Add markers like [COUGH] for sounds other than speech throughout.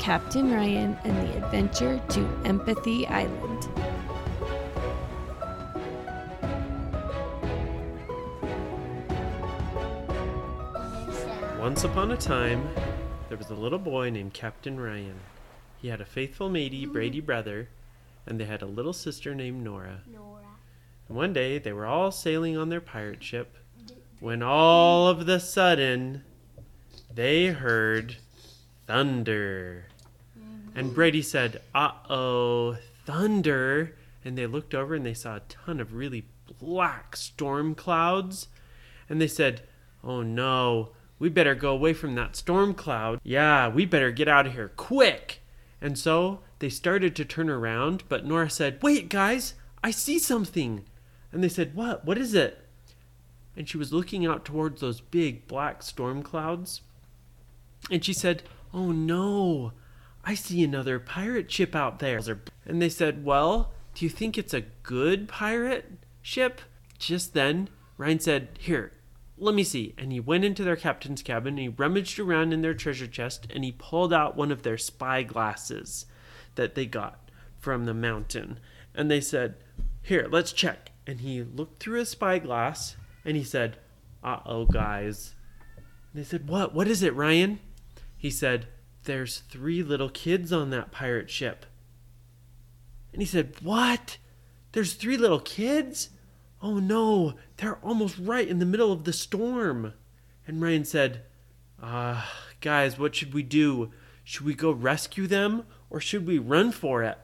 Captain Ryan and the Adventure to Empathy Island. Once upon a time, there was a little boy named Captain Ryan. He had a faithful matey, Brady brother, and they had a little sister named Nora. Nora. And one day they were all sailing on their pirate ship when all of the sudden they heard thunder. And Brady said, Uh oh, thunder. And they looked over and they saw a ton of really black storm clouds. And they said, Oh no, we better go away from that storm cloud. Yeah, we better get out of here quick. And so they started to turn around, but Nora said, Wait, guys, I see something. And they said, What? What is it? And she was looking out towards those big black storm clouds. And she said, Oh no, I see another pirate ship out there. And they said, Well, do you think it's a good pirate ship? Just then, Ryan said, Here, let me see. And he went into their captain's cabin and he rummaged around in their treasure chest and he pulled out one of their spy glasses that they got from the mountain. And they said, Here, let's check. And he looked through his spyglass and he said, Uh oh, guys. And they said, What? What is it, Ryan? He said, There's three little kids on that pirate ship. And he said, What? There's three little kids? Oh no, they're almost right in the middle of the storm. And Ryan said, Ah, uh, guys, what should we do? Should we go rescue them or should we run for it?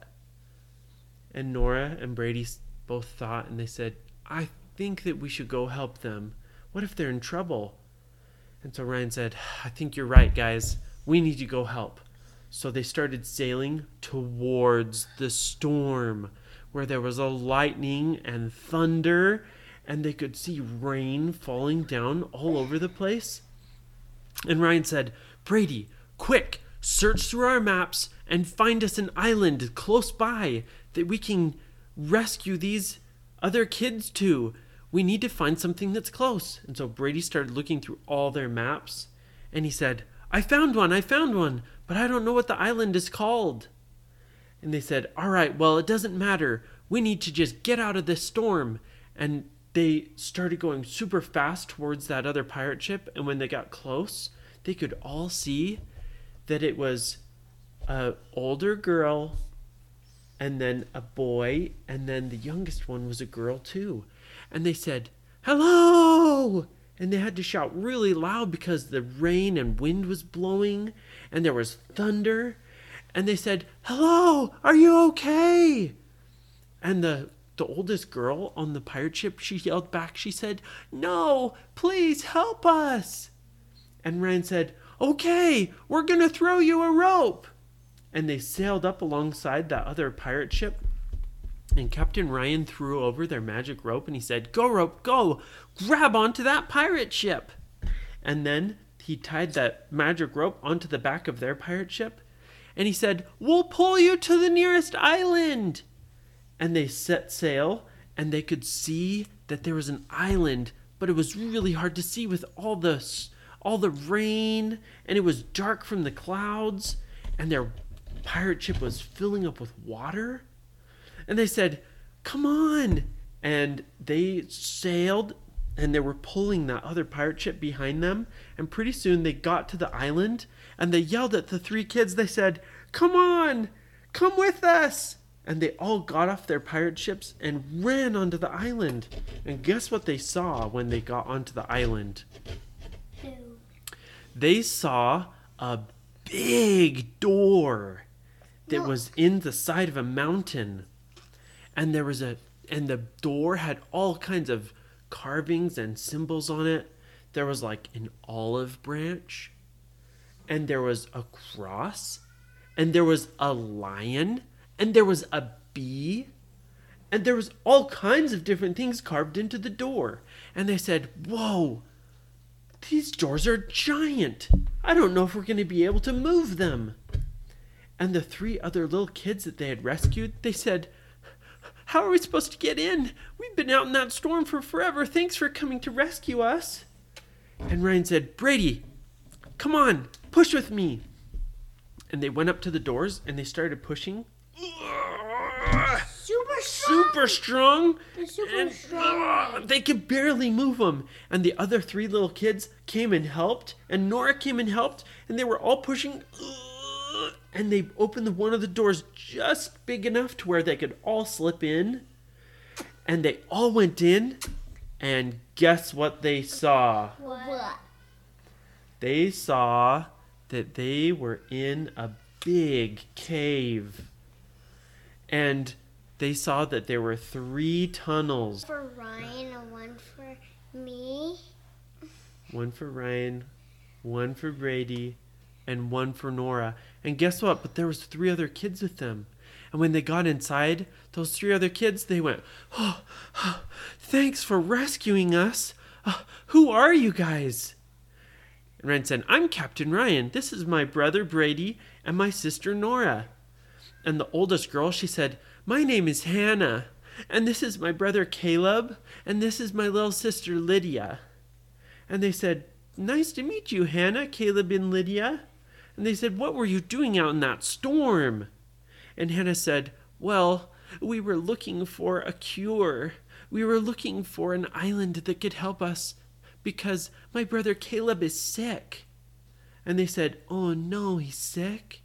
And Nora and Brady both thought and they said, I think that we should go help them. What if they're in trouble? And so Ryan said, I think you're right, guys. We need to go help. So they started sailing towards the storm where there was a lightning and thunder, and they could see rain falling down all over the place. And Ryan said, Brady, quick, search through our maps and find us an island close by that we can rescue these other kids to. We need to find something that's close. And so Brady started looking through all their maps, and he said, I found one, I found one, but I don't know what the island is called. And they said, All right, well, it doesn't matter. We need to just get out of this storm. And they started going super fast towards that other pirate ship. And when they got close, they could all see that it was a older girl and then a boy and then the youngest one was a girl too and they said hello and they had to shout really loud because the rain and wind was blowing and there was thunder and they said, "Hello, are you okay?" And the the oldest girl on the pirate ship, she yelled back. She said, "No, please help us." And Ryan said, "Okay, we're going to throw you a rope." And they sailed up alongside that other pirate ship. And Captain Ryan threw over their magic rope and he said, Go, rope, go! Grab onto that pirate ship! And then he tied that magic rope onto the back of their pirate ship and he said, We'll pull you to the nearest island. And they set sail, and they could see that there was an island, but it was really hard to see with all the all the rain, and it was dark from the clouds, and their pirate ship was filling up with water. And they said, Come on. And they sailed and they were pulling that other pirate ship behind them. And pretty soon they got to the island and they yelled at the three kids. They said, Come on, come with us. And they all got off their pirate ships and ran onto the island. And guess what they saw when they got onto the island? Who? They saw a big door that was in the side of a mountain. And there was a and the door had all kinds of carvings and symbols on it. There was like an olive branch, and there was a cross, and there was a lion, and there was a bee, and there was all kinds of different things carved into the door. And they said, "Whoa, these doors are giant. I don't know if we're going to be able to move them." And the three other little kids that they had rescued, they said, How are we supposed to get in? We've been out in that storm for forever. Thanks for coming to rescue us. And Ryan said, Brady, come on, push with me. and they went up to the doors and they started pushing. Super strong. Super strong. They're super and strong. ah, they could barely move them. And the other three little kids came and helped, and Nora came and helped, and they were all pushing. And they opened the, one of the doors just big enough to where they could all slip in. And they all went in, and guess what they saw? What? They saw that they were in a big cave. And they saw that there were three tunnels. For Ryan and one for me. One for Ryan, one for Brady, and one for Nora. And guess what? But there was three other kids with them. And when they got inside, those three other kids, they went, "Oh, thanks for rescuing us. Uh, who are you guys?" And Ryan said, "I'm Captain Ryan. This is my brother Brady and my sister Nora." And the oldest girl, she said, "My name is Hannah, and this is my brother Caleb, and this is my little sister Lydia." And they said, Nice to meet you, Hannah, Caleb, and Lydia. And they said, What were you doing out in that storm? And Hannah said, Well, we were looking for a cure. We were looking for an island that could help us because my brother Caleb is sick. And they said, Oh no, he's sick?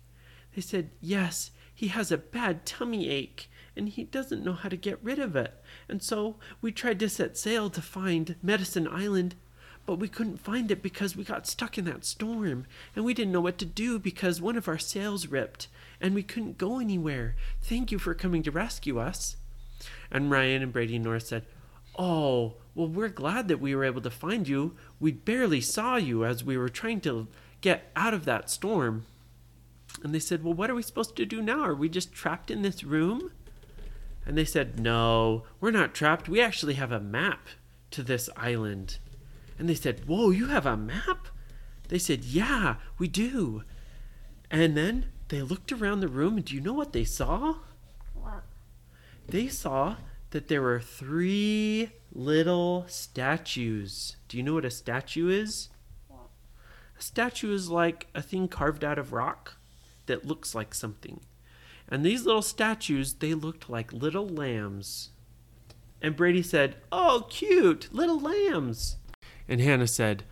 They said, Yes, he has a bad tummy ache and he doesn't know how to get rid of it. And so we tried to set sail to find Medicine Island, but we couldn't find it because we got stuck in that storm and we didn't know what to do because one of our sails ripped and we couldn't go anywhere. Thank you for coming to rescue us. And Ryan and Brady Nora said, Oh, well, we're glad that we were able to find you. We barely saw you as we were trying to get out of that storm. And they said, Well, what are we supposed to do now? Are we just trapped in this room? And they said, No, we're not trapped. We actually have a map to this island. And they said, Whoa, you have a map? They said, Yeah, we do. And then they looked around the room, and do you know what they saw? What? They saw that there were three little statues. Do you know what a statue is? What? A statue is like a thing carved out of rock that looks like something. And these little statues, they looked like little lambs. And Brady said, Oh, cute, little lambs. And Hannah said,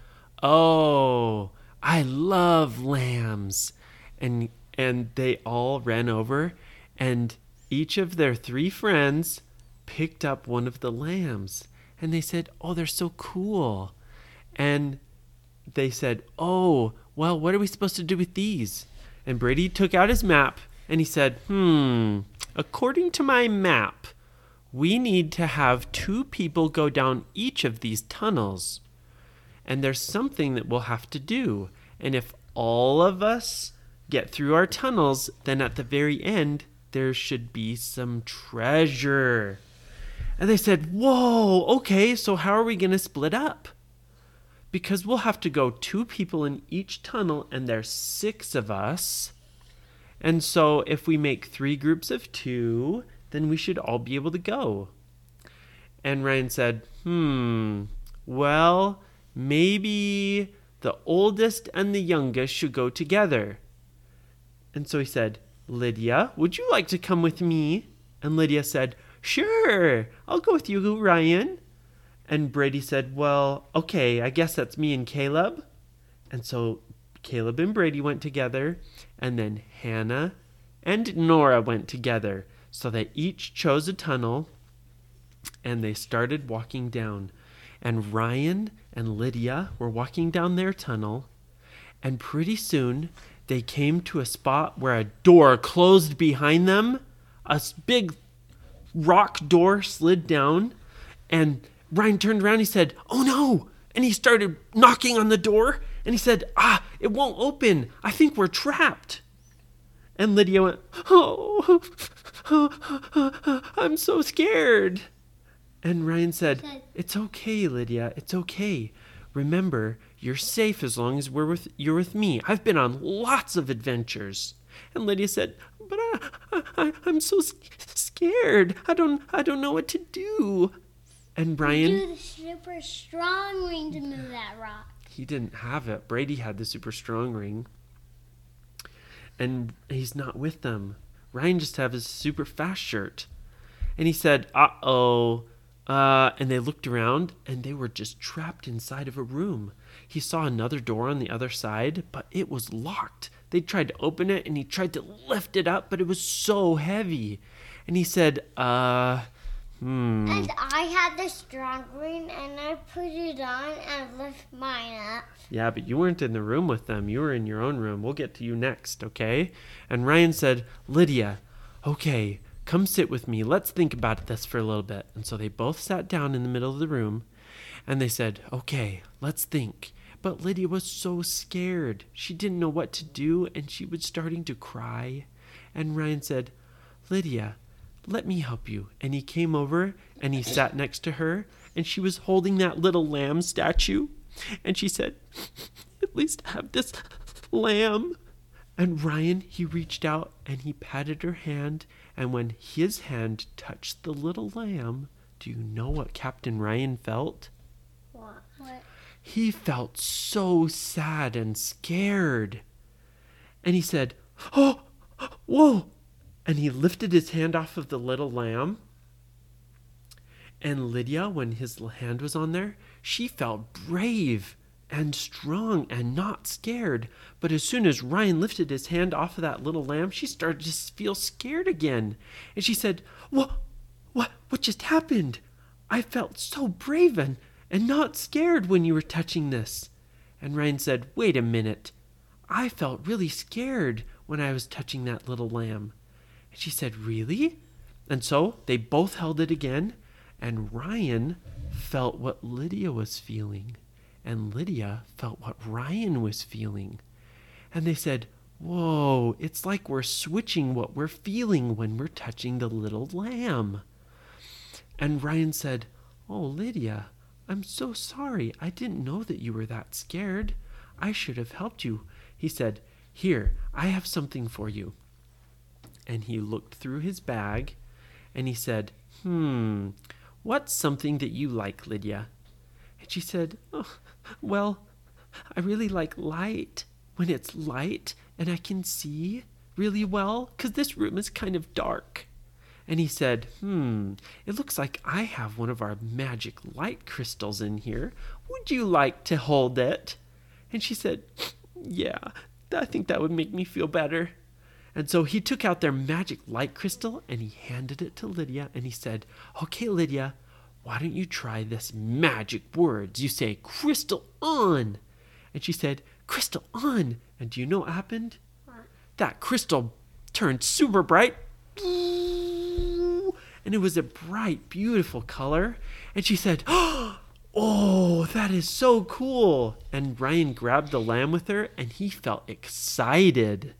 Oh, I love lambs. And and they all ran over and each of their three friends picked up one of the lambs. And they said, Oh, they're so cool. And they said, Oh, well, what are we supposed to do with these? And Brady took out his map and he said, Hmm, according to my map, we need to have two people go down each of these tunnels. And there's something that we'll have to do. And if all of us get through our tunnels, then at the very end, there should be some treasure. And they said, Whoa, okay, so how are we going to split up? Because we'll have to go two people in each tunnel, and there's six of us. And so if we make three groups of two, then we should all be able to go. And Ryan said, Hmm, well, maybe the oldest and the youngest should go together. And so he said, Lydia, would you like to come with me? And Lydia said, Sure, I'll go with you, Ryan. And Brady said, Well, okay, I guess that's me and Caleb. And so Caleb and Brady went together, and then Hannah and Nora went together. So they each chose a tunnel and they started walking down. And Ryan and Lydia were walking down their tunnel, and pretty soon they came to a spot where a door closed behind them. A big rock door slid down, and Ryan turned around. He said, Oh no! And he started knocking on the door, and he said, Ah, it won't open. I think we're trapped. And Lydia went, Oh, [LAUGHS] I'm so scared. And Ryan said, It's okay, Lydia. It's okay. Remember, you're safe as long as we're with you're with me. I've been on lots of adventures. And Lydia said, "But I, I, I'm so scared. I don't, I don't know what to do." And Brian, Do the super strong ring to move that rock. he didn't have it. Brady had the super strong ring. and he's not with them. Ryan just have his super fast shirt. And he said, uh oh. Uh, and they looked around and they were just trapped inside of a room. He saw another door on the other side, but it was locked. They tried to open it and he tried to lift it up, but it was so heavy. And he said, uh, hmm. And I had the strong ring and I put it on and lift mine up. Yeah, but you weren't in the room with them. You were in your own room. We'll get to you next, okay? And Ryan said, Lydia, okay, come sit with me. Let's think about this for a little bit. And so they both sat down in the middle of the room and they said, okay, let's think. But Lydia was so scared. She didn't know what to do and she was starting to cry. And Ryan said, Lydia, let me help you. And he came over and he sat next to her and she was holding that little lamb statue. And she said, [LAUGHS] At least have this lamb. And Ryan, he reached out and he patted her hand. And when his hand touched the little lamb, do you know what Captain Ryan felt? What? He felt so sad and scared. And he said, Oh, whoa. And he lifted his hand off of the little lamb. And Lydia, when his hand was on there, she felt brave and strong and not scared. But as soon as Ryan lifted his hand off of that little lamb, she started to feel scared again. And she said, What what what just happened? I felt so brave and, and not scared when you were touching this. And Ryan said, Wait a minute. I felt really scared when I was touching that little lamb. And she said, Really? And so they both held it again, and Ryan felt what Lydia was feeling, and Lydia felt what Ryan was feeling. And they said, Whoa, it's like we're switching what we're feeling when we're touching the little lamb. And Ryan said, Oh, Lydia, I'm so sorry. I didn't know that you were that scared. I should have helped you. He said, Here, I have something for you. And he looked through his bag and he said, Hmm, what's something that you like, Lydia? And she said, oh, Well, I really like light. When it's light and I can see really well, because this room is kind of dark. And he said, Hmm, it looks like I have one of our magic light crystals in here. Would you like to hold it? And she said, Yeah, I think that would make me feel better. And so he took out their magic light crystal and he handed it to Lydia and he said, Okay, Lydia, why don't you try this magic words? You say, Crystal on. And she said, Crystal on. And do you know what happened? That crystal turned super bright. And it was a bright, beautiful color. And she said, [GASPS] Oh, that is so cool. And Ryan grabbed the lamb with her and he felt excited.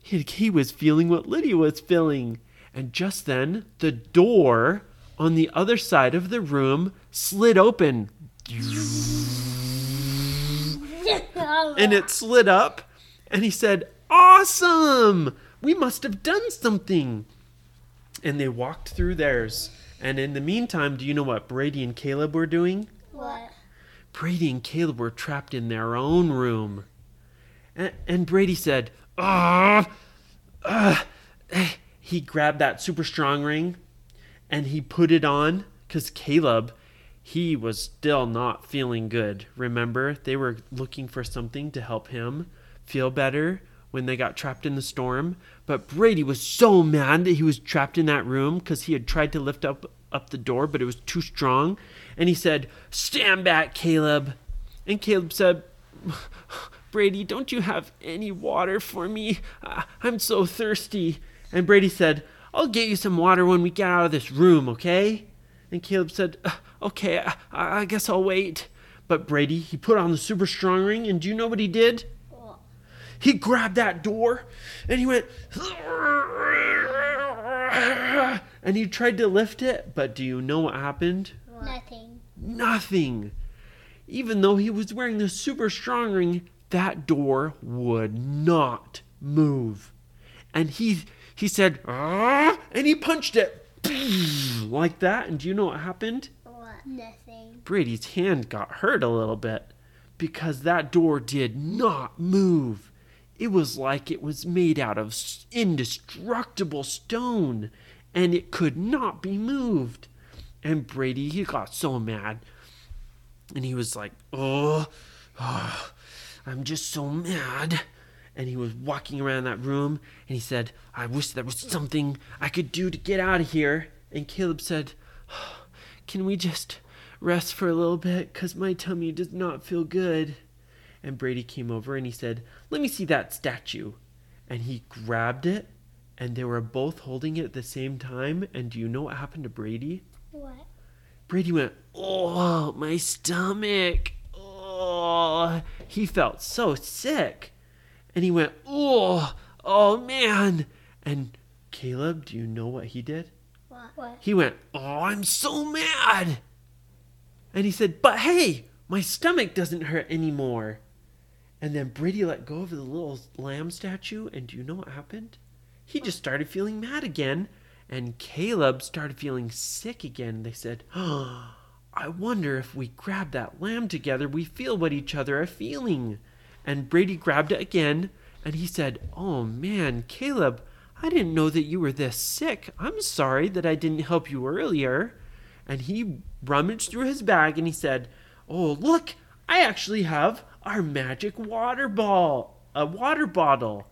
He was feeling what Lydia was feeling. And just then, the door on the other side of the room slid open. And it slid up. And he said, Awesome! We must have done something. And they walked through theirs. And in the meantime, do you know what Brady and Caleb were doing? What? Brady and Caleb were trapped in their own room. And, and Brady said, Ah, ah. He grabbed that super strong ring and he put it on because Caleb, he was still not feeling good. Remember, they were looking for something to help him feel better when they got trapped in the storm. But Brady was so mad that he was trapped in that room because he had tried to lift up up the door, but it was too strong. And he said, "Stand back, Caleb." And Caleb said, [SIGHS] "Brady, don't you have any water for me? I'm so thirsty." And Brady said, "I'll get you some water when we get out of this room, okay?" And Caleb said, "Uh, "Okay, I, I guess I'll wait." But Brady, he put on the super strong ring, and do you know what he did? He grabbed that door and he went and he tried to lift it but do you know what happened Nothing. nothing even though he was wearing the super strong ring that door would not move and he he said "Ah," and he punched it like that and do you know what happened What? Nothing. Brady's hand got hurt a little bit because that door did not move. it was like it was made out of indestructible stone and it could not be moved. And Brady, he got so mad. And he was like, oh, oh, [SIGHS] I'm just so mad. And he was walking around that room and he said, I wish there was something I could do to get out of here. And Caleb said, oh, Can we just rest for a little bit? Because my tummy does not feel good. And Brady came over and he said, Let me see that statue. And he grabbed it and they were both holding it at the same time. And do you know what happened to Brady? What? Brady went, Oh, my stomach. Oh, he felt so sick. And he went, Oh, oh man. And Caleb, do you know what he did? What? What? He went, Oh, I'm so mad. And he said, But hey, my stomach doesn't hurt anymore. And then Brady let go of the little lamb statue. And do you know what happened? He just started feeling mad again. And Caleb started feeling sick again. They said, Oh, I wonder if we grab that lamb together, we feel what each other are feeling. And Brady grabbed it again. And he said, Oh man, Caleb, I didn't know that you were this sick. I'm sorry that I didn't help you earlier. And he rummaged through his bag and he said, Oh, look, I actually have our magic water ball, a water bottle.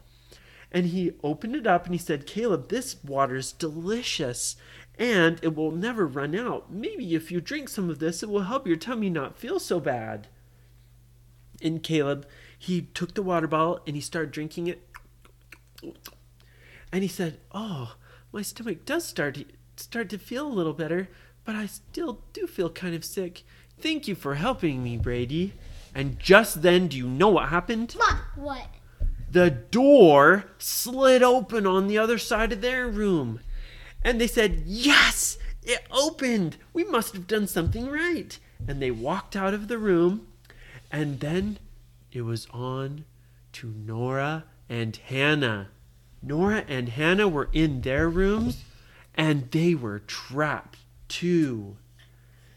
And he opened it up and he said, Caleb, this water's delicious and it will never run out. Maybe if you drink some of this, it will help your tummy not feel so bad. And Caleb, he took the water bottle and he started drinking it. And he said, "Oh, my stomach does start to, start to feel a little better, but I still do feel kind of sick. Thank you for helping me, Brady." And just then, do you know what happened? What? The door slid open on the other side of their room. And they said, Yes, it opened. We must have done something right. And they walked out of the room. And then it was on to Nora and Hannah. Nora and Hannah were in their rooms and they were trapped too.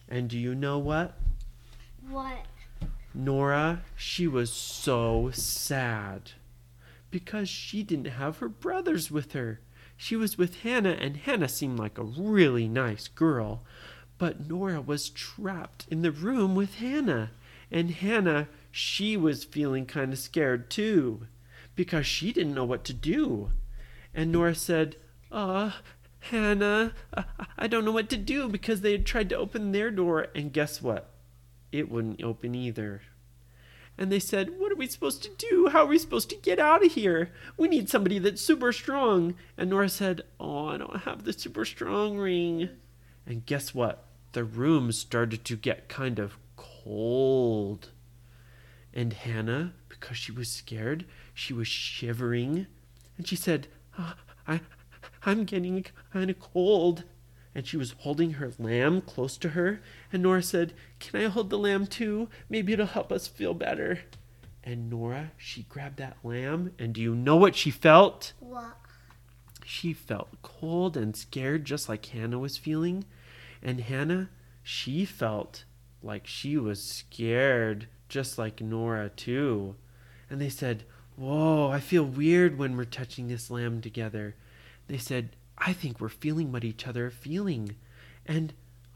And do you know what? What? Nora, she was so sad because she didn't have her brothers with her. She was with Hannah, and Hannah seemed like a really nice girl. But Nora was trapped in the room with Hannah. And Hannah, she was feeling kind of scared too because she didn't know what to do. And Nora said, Uh, Hannah, I don't know what to do because they had tried to open their door, and guess what? It wouldn't open either. And they said, What are we supposed to do? How are we supposed to get out of here? We need somebody that's super strong. And Nora said, Oh, I don't have the super strong ring. And guess what? The room started to get kind of cold. And Hannah, because she was scared, she was shivering. And she said, "Ah, I, I'm getting kind of cold. And she was holding her lamb close to her. And Nora said, Can I hold the lamb too? Maybe it'll help us feel better. And Nora, she grabbed that lamb. And do you know what she felt? What? She felt cold and scared, just like Hannah was feeling. And Hannah, she felt like she was scared, just like Nora, too. And they said, Whoa, I feel weird when we're touching this lamb together. They said, I think we're feeling what each other are feeling. And,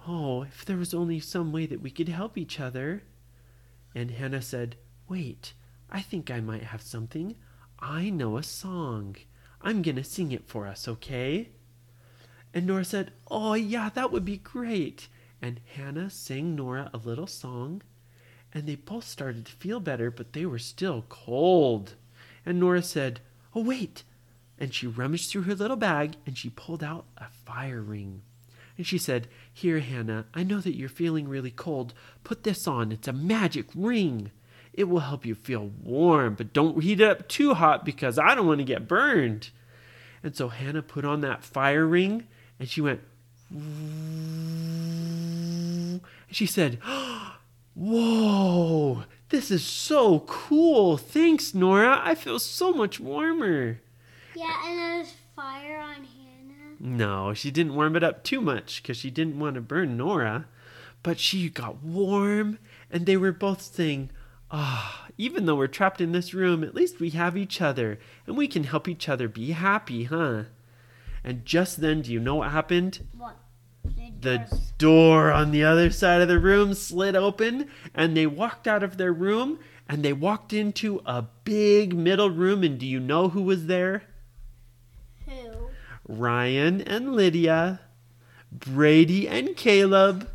oh, if there was only some way that we could help each other. And Hannah said, Wait, I think I might have something. I know a song. I'm going to sing it for us, okay? And Nora said, Oh, yeah, that would be great. And Hannah sang Nora a little song, and they both started to feel better, but they were still cold. And Nora said, Oh, wait. And she rummaged through her little bag and she pulled out a fire ring. And she said, Here, Hannah, I know that you're feeling really cold. Put this on. It's a magic ring. It will help you feel warm, but don't heat it up too hot because I don't want to get burned. And so Hannah put on that fire ring and she went, [GASPS] and she said, [GASPS] oh, Whoa, this is so cool. Thanks, Nora. I feel so much warmer. Yeah, and there's fire on Hannah. No, she didn't warm it up too much because she didn't want to burn Nora. But she got warm, and they were both saying, Ah, even though we're trapped in this room, at least we have each other and we can help each other be happy, huh? And just then, do you know what happened? What? The door on the other side of the room slid open and they walked out of their room and they walked into a big middle room. And do you know who was there? Who? Ryan and Lydia, Brady and Caleb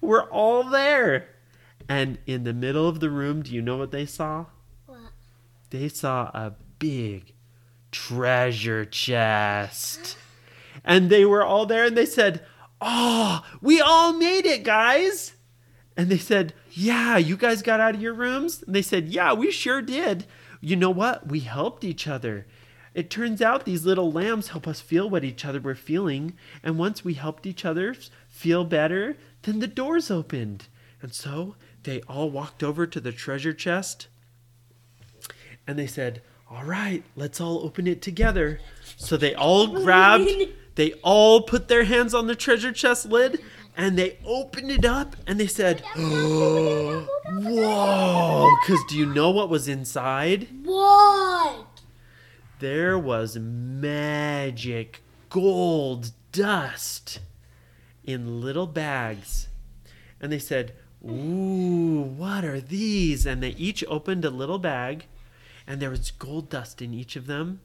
were all there. And in the middle of the room, do you know what they saw? What? They saw a big treasure chest. [GASPS] And they were all there and they said, Oh, we all made it, guys. And they said, Yeah, you guys got out of your rooms? And they said, Yeah, we sure did. You know what? We helped each other. It turns out these little lambs help us feel what each other were feeling. And once we helped each other feel better, then the doors opened. And so they all walked over to the treasure chest and they said, All right, let's all open it together. So they all [LAUGHS] grabbed, they all put their hands on the treasure chest lid and they opened it up and they said, oh, [GASPS] Whoa! [GASPS] Because do you know what was inside? What? There was magic gold dust in little bags. And they said, Ooh, what are these? And they each opened a little bag, and there was gold dust in each of them.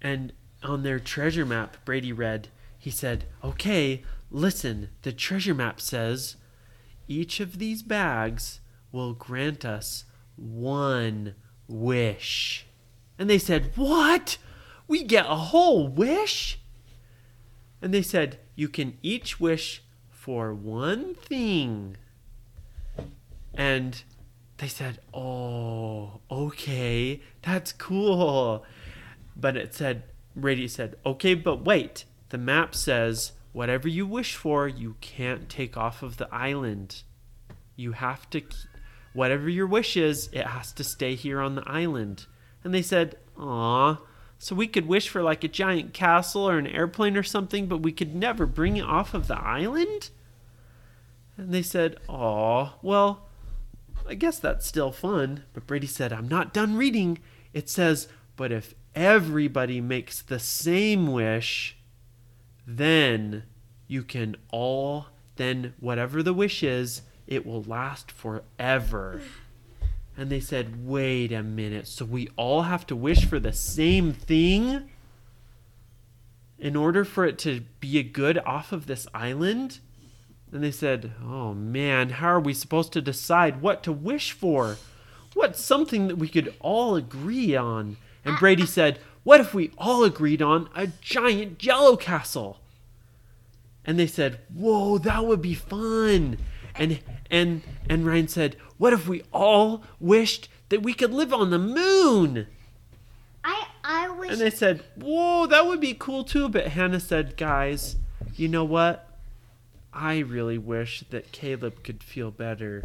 And on their treasure map, Brady read, he said, Okay, listen, the treasure map says each of these bags will grant us one wish. And they said, What? We get a whole wish? And they said, You can each wish for one thing. And they said, Oh, okay, that's cool. But it said, Brady said, Okay, but wait. The map says, Whatever you wish for, you can't take off of the island. You have to, whatever your wish is, it has to stay here on the island. And they said, Aw, so we could wish for like a giant castle or an airplane or something, but we could never bring it off of the island? And they said, Aw, well, I guess that's still fun. But Brady said, I'm not done reading. It says, But if everybody makes the same wish, then you can all, then whatever the wish is, it will last forever. And they said, wait a minute, so we all have to wish for the same thing? In order for it to be a good off of this island? And they said, oh man, how are we supposed to decide what to wish for? What's something that we could all agree on? And uh, Brady uh, said, what if we all agreed on a giant jello castle? And they said, whoa, that would be fun. And and and Ryan said, "What if we all wished that we could live on the moon?" I I wish. And they said, "Whoa, that would be cool too." But Hannah said, "Guys, you know what? I really wish that Caleb could feel better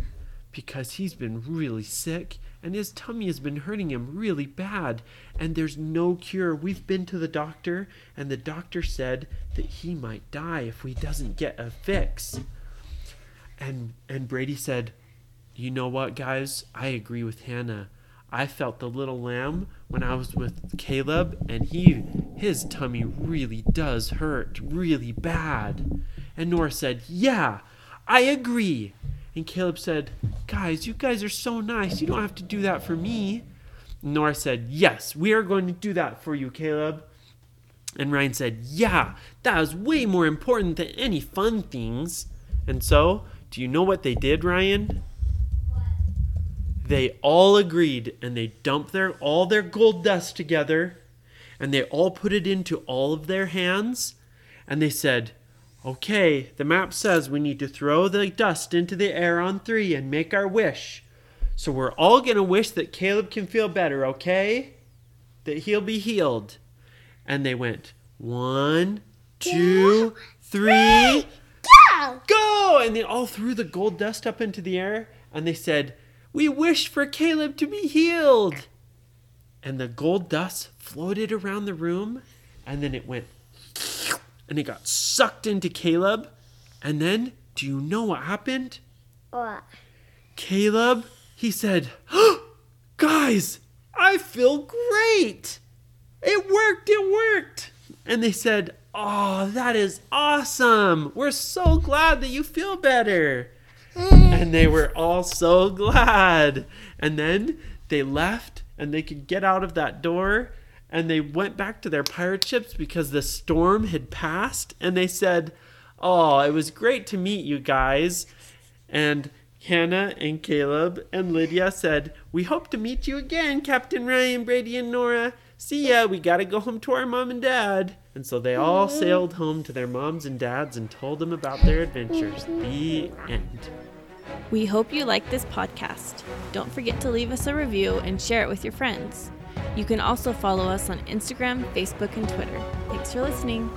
because he's been really sick and his tummy has been hurting him really bad and there's no cure. We've been to the doctor and the doctor said that he might die if he doesn't get a fix." And and Brady said, "You know what, guys? I agree with Hannah. I felt the little lamb when I was with Caleb, and he his tummy really does hurt really bad." And Nora said, "Yeah, I agree." And Caleb said, "Guys, you guys are so nice. You don't have to do that for me." Nora said, "Yes, we are going to do that for you, Caleb." And Ryan said, "Yeah, that is way more important than any fun things." And so, do you know what they did, Ryan? They all agreed and they dumped their all their gold dust together and they all put it into all of their hands and they said, "Okay, the map says we need to throw the dust into the air on 3 and make our wish. So we're all going to wish that Caleb can feel better, okay? That he'll be healed." And they went, "One, two, three, Go! go! And they all threw the gold dust up into the air and they said, We wish for Caleb to be healed. And the gold dust floated around the room and then it went and it got sucked into Caleb. And then, do you know what happened? What? Caleb he said, Guys, I feel great. It worked, it worked. And they said, Oh, that is awesome. We're so glad that you feel better. And they were all so glad. And then they left and they could get out of that door and they went back to their pirate ships because the storm had passed and they said, "Oh, it was great to meet you guys." And Hannah and Caleb and Lydia said, "We hope to meet you again, Captain Ryan, Brady and Nora. See ya. We got to go home to our mom and dad." And so they all sailed home to their moms and dads and told them about their adventures. The end. We hope you like this podcast. Don't forget to leave us a review and share it with your friends. You can also follow us on Instagram, Facebook, and Twitter. Thanks for listening.